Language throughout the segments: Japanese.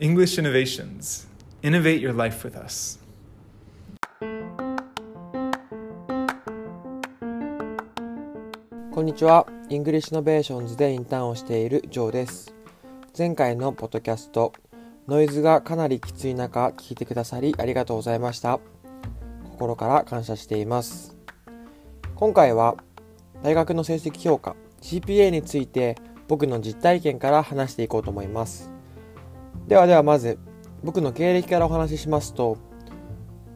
English Innovations. Innovate your life with us. こんにちは。 English Innovations でインターンをしているジョーです。前回のポッドキャスト、ノイズがかなりきつい中、聞いてくださりありがとうございました。心から感謝しています。今回は、大学の成績評価、GPA について僕の実体験から話していこうと思います。ではではまず、僕の経歴からお話ししますと、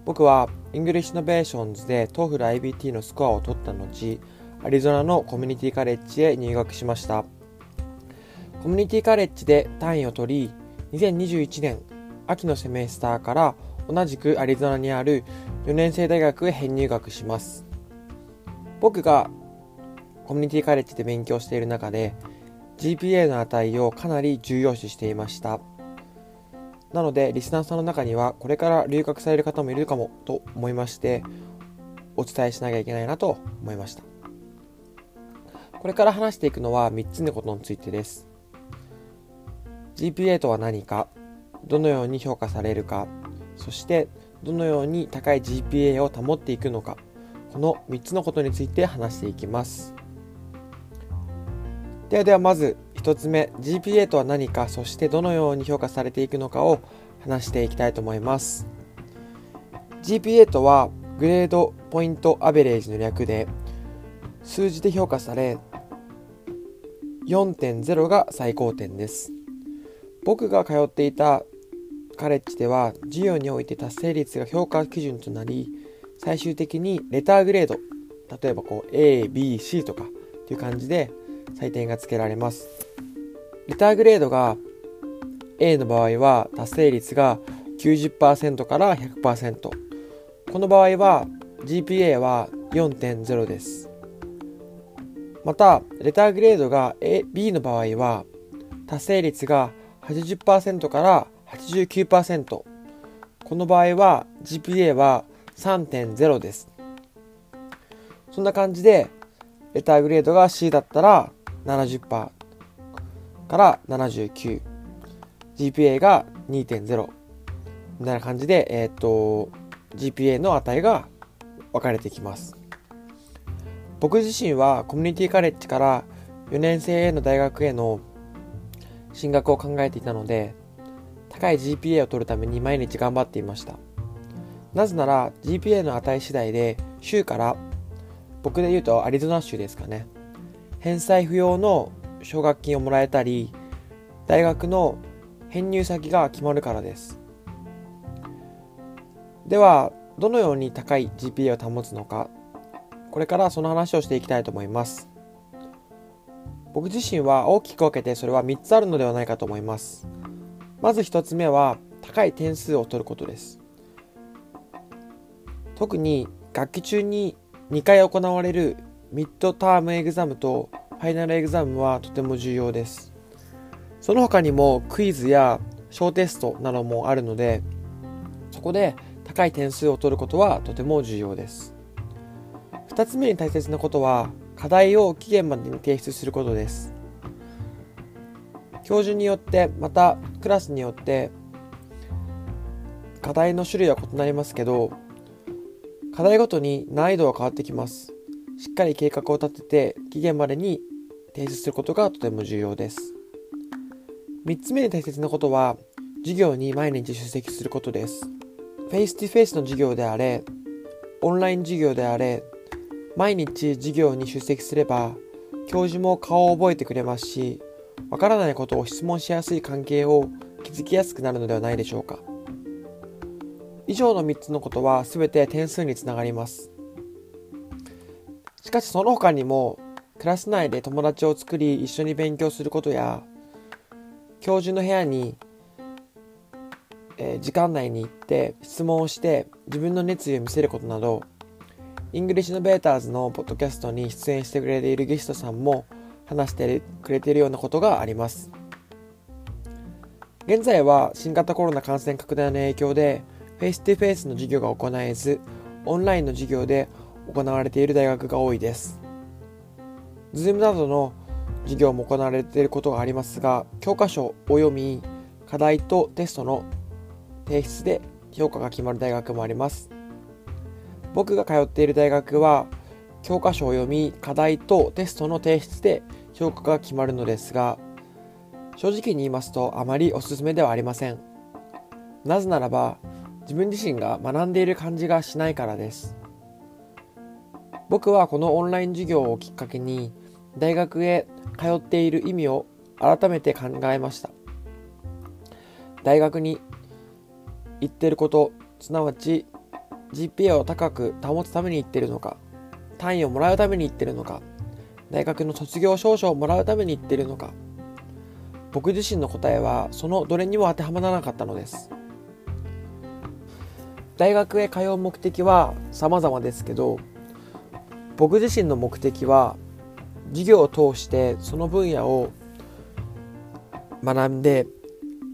僕は English Innovations で TOEFL IBT のスコアを取った後、アリゾナのコミュニティカレッジへ入学しました。コミュニティカレッジで単位を取り、2021年秋のセメスターから同じくアリゾナにある4年制大学へ編入学します。僕がコミュニティカレッジで勉強している中で GPA の値をかなり重要視していました。なのでリスナーさんの中にはこれから留学される方もいるかもと思いましてお伝えしなきゃいけないなと思いました。これから話していくのは3つのことについてです。GPA とは何か、どのように評価されるか、そしてどのように高い GPA を保っていくのか、この3つのことについて話していきます。ではではまず1つ目、GPA とは何か、そしてどのように評価されていくのかを話していきたいと思います。GPA とはグレードポイントアベレージの略で、数字で評価され4.0が最高点です僕が通っていたカレッジでは授業において達成率が評価基準となり最終的にレターグレード例えばこう ABC とかっていう感じで採点がつけられますレターグレードが A の場合は達成率が90%から100%この場合は GPA は4.0ですまた、レターグレードが A B の場合は、達成率が80%から89%。この場合は GPA は3.0です。そんな感じで、レターグレードが C だったら70%から79。GPA が2.0。みたいな感じで、えっ、と、GPA の値が分かれてきます。僕自身はコミュニティカレッジから4年生への大学への進学を考えていたので高い GPA を取るために毎日頑張っていましたなぜなら GPA の値次第で州から僕で言うとアリゾナ州ですかね返済不要の奨学金をもらえたり大学の編入先が決まるからですではどのように高い GPA を保つのかこれからその話をしていきたいと思います。僕自身は大きく分けてそれは3つあるのではないかと思います。まず1つ目は高い点数を取ることです。特に学期中に2回行われるミッドタームエグザムとファイナルエグザムはとても重要です。その他にもクイズや小テストなどもあるので、そこで高い点数を取ることはとても重要です。2つ目に大切なことは課題を期限までに提出することです教授によってまたクラスによって課題の種類は異なりますけど課題ごとに難易度は変わってきますしっかり計画を立てて期限までに提出することがとても重要です。3つ目に大切なことは授業に毎日出席することです。フェイス2フェイスの授業であれオンライン授業であれ毎日授業に出席すれば教授も顔を覚えてくれますしわからないことを質問しやすい関係を築きやすくなるのではないでしょうか。以上の3つのことは全て点数につながります。しかしその他にもクラス内で友達を作り一緒に勉強することや教授の部屋に、えー時間内に行って質問をして自分の熱意を見せることなど English Innovators のポッドキャストに出演してくれているゲストさんも話してくれているようなことがあります。現在は新型コロナ感染拡大の影響でフェイス2フェイスの授業が行えずオンラインの授業で行われている大学が多いです。Zoom などの授業も行われていることがありますが教科書を読み課題とテストの提出で評価が決まる大学もあります。僕が通っている大学は教科書を読み課題とテストの提出で評価が決まるのですが正直に言いますとあまりおすすめではありません。なぜならば自分自身が学んでいる感じがしないからです。僕はこのオンライン授業をきっかけに大学へ通っている意味を改めて考えました。大学に行ってることすなわち GPA を高く保つために行ってるのか単位をもらうために行ってるのか大学の卒業証書をもらうために行ってるのか僕自身の答えはそのどれにも当てはまらなかったのです。大学へ通う目的は様々ですけど僕自身の目的は授業を通してその分野を学んで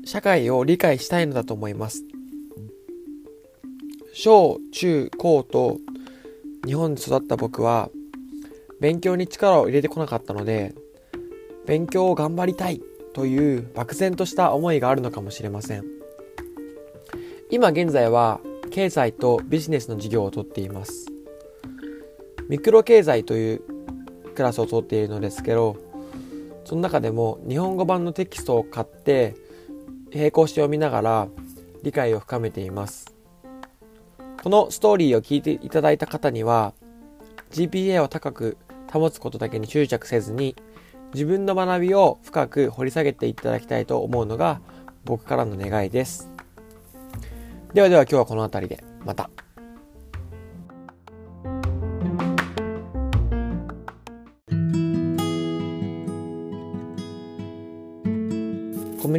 社会を理解したいのだと思います。小中高と日本で育った僕は勉強に力を入れてこなかったので勉強を頑張りたいという漠然とした思いがあるのかもしれません。今現在は経済とビジネスの授業をとっています。ミクロ経済というクラスを取っているのですけどその中でも日本語版のテキストを買って並行して読みながら理解を深めていますこのストーリーを聞いていただいた方には GPA を高く保つことだけに執着せずに自分の学びを深く掘り下げていただきたいと思うのが僕からの願いですではでは今日はこの辺りでまた。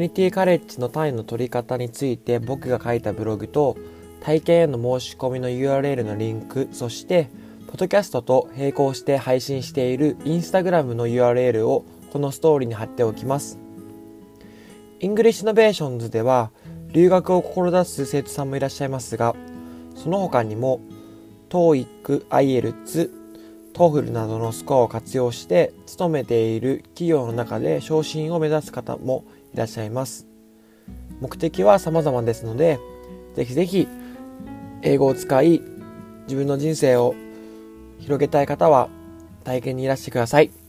ニティカレッジの単位の取り方について僕が書いたブログと体験への申し込みの URL のリンク、そして、ポッドキャストと並行して配信しているインスタグラムの URL をこのストーリーに貼っておきます。 English Innovations では留学を志す生徒さんもいらっしゃいますが、その他にも TOEIC、IELTS、TOEFL などのスコアを活用して勤めている企業の中で昇進を目指す方もいらっしゃいます。目的は様々ですので、ぜひぜひ英語を使い、自分の人生を広げたい方は体験にいらしてください。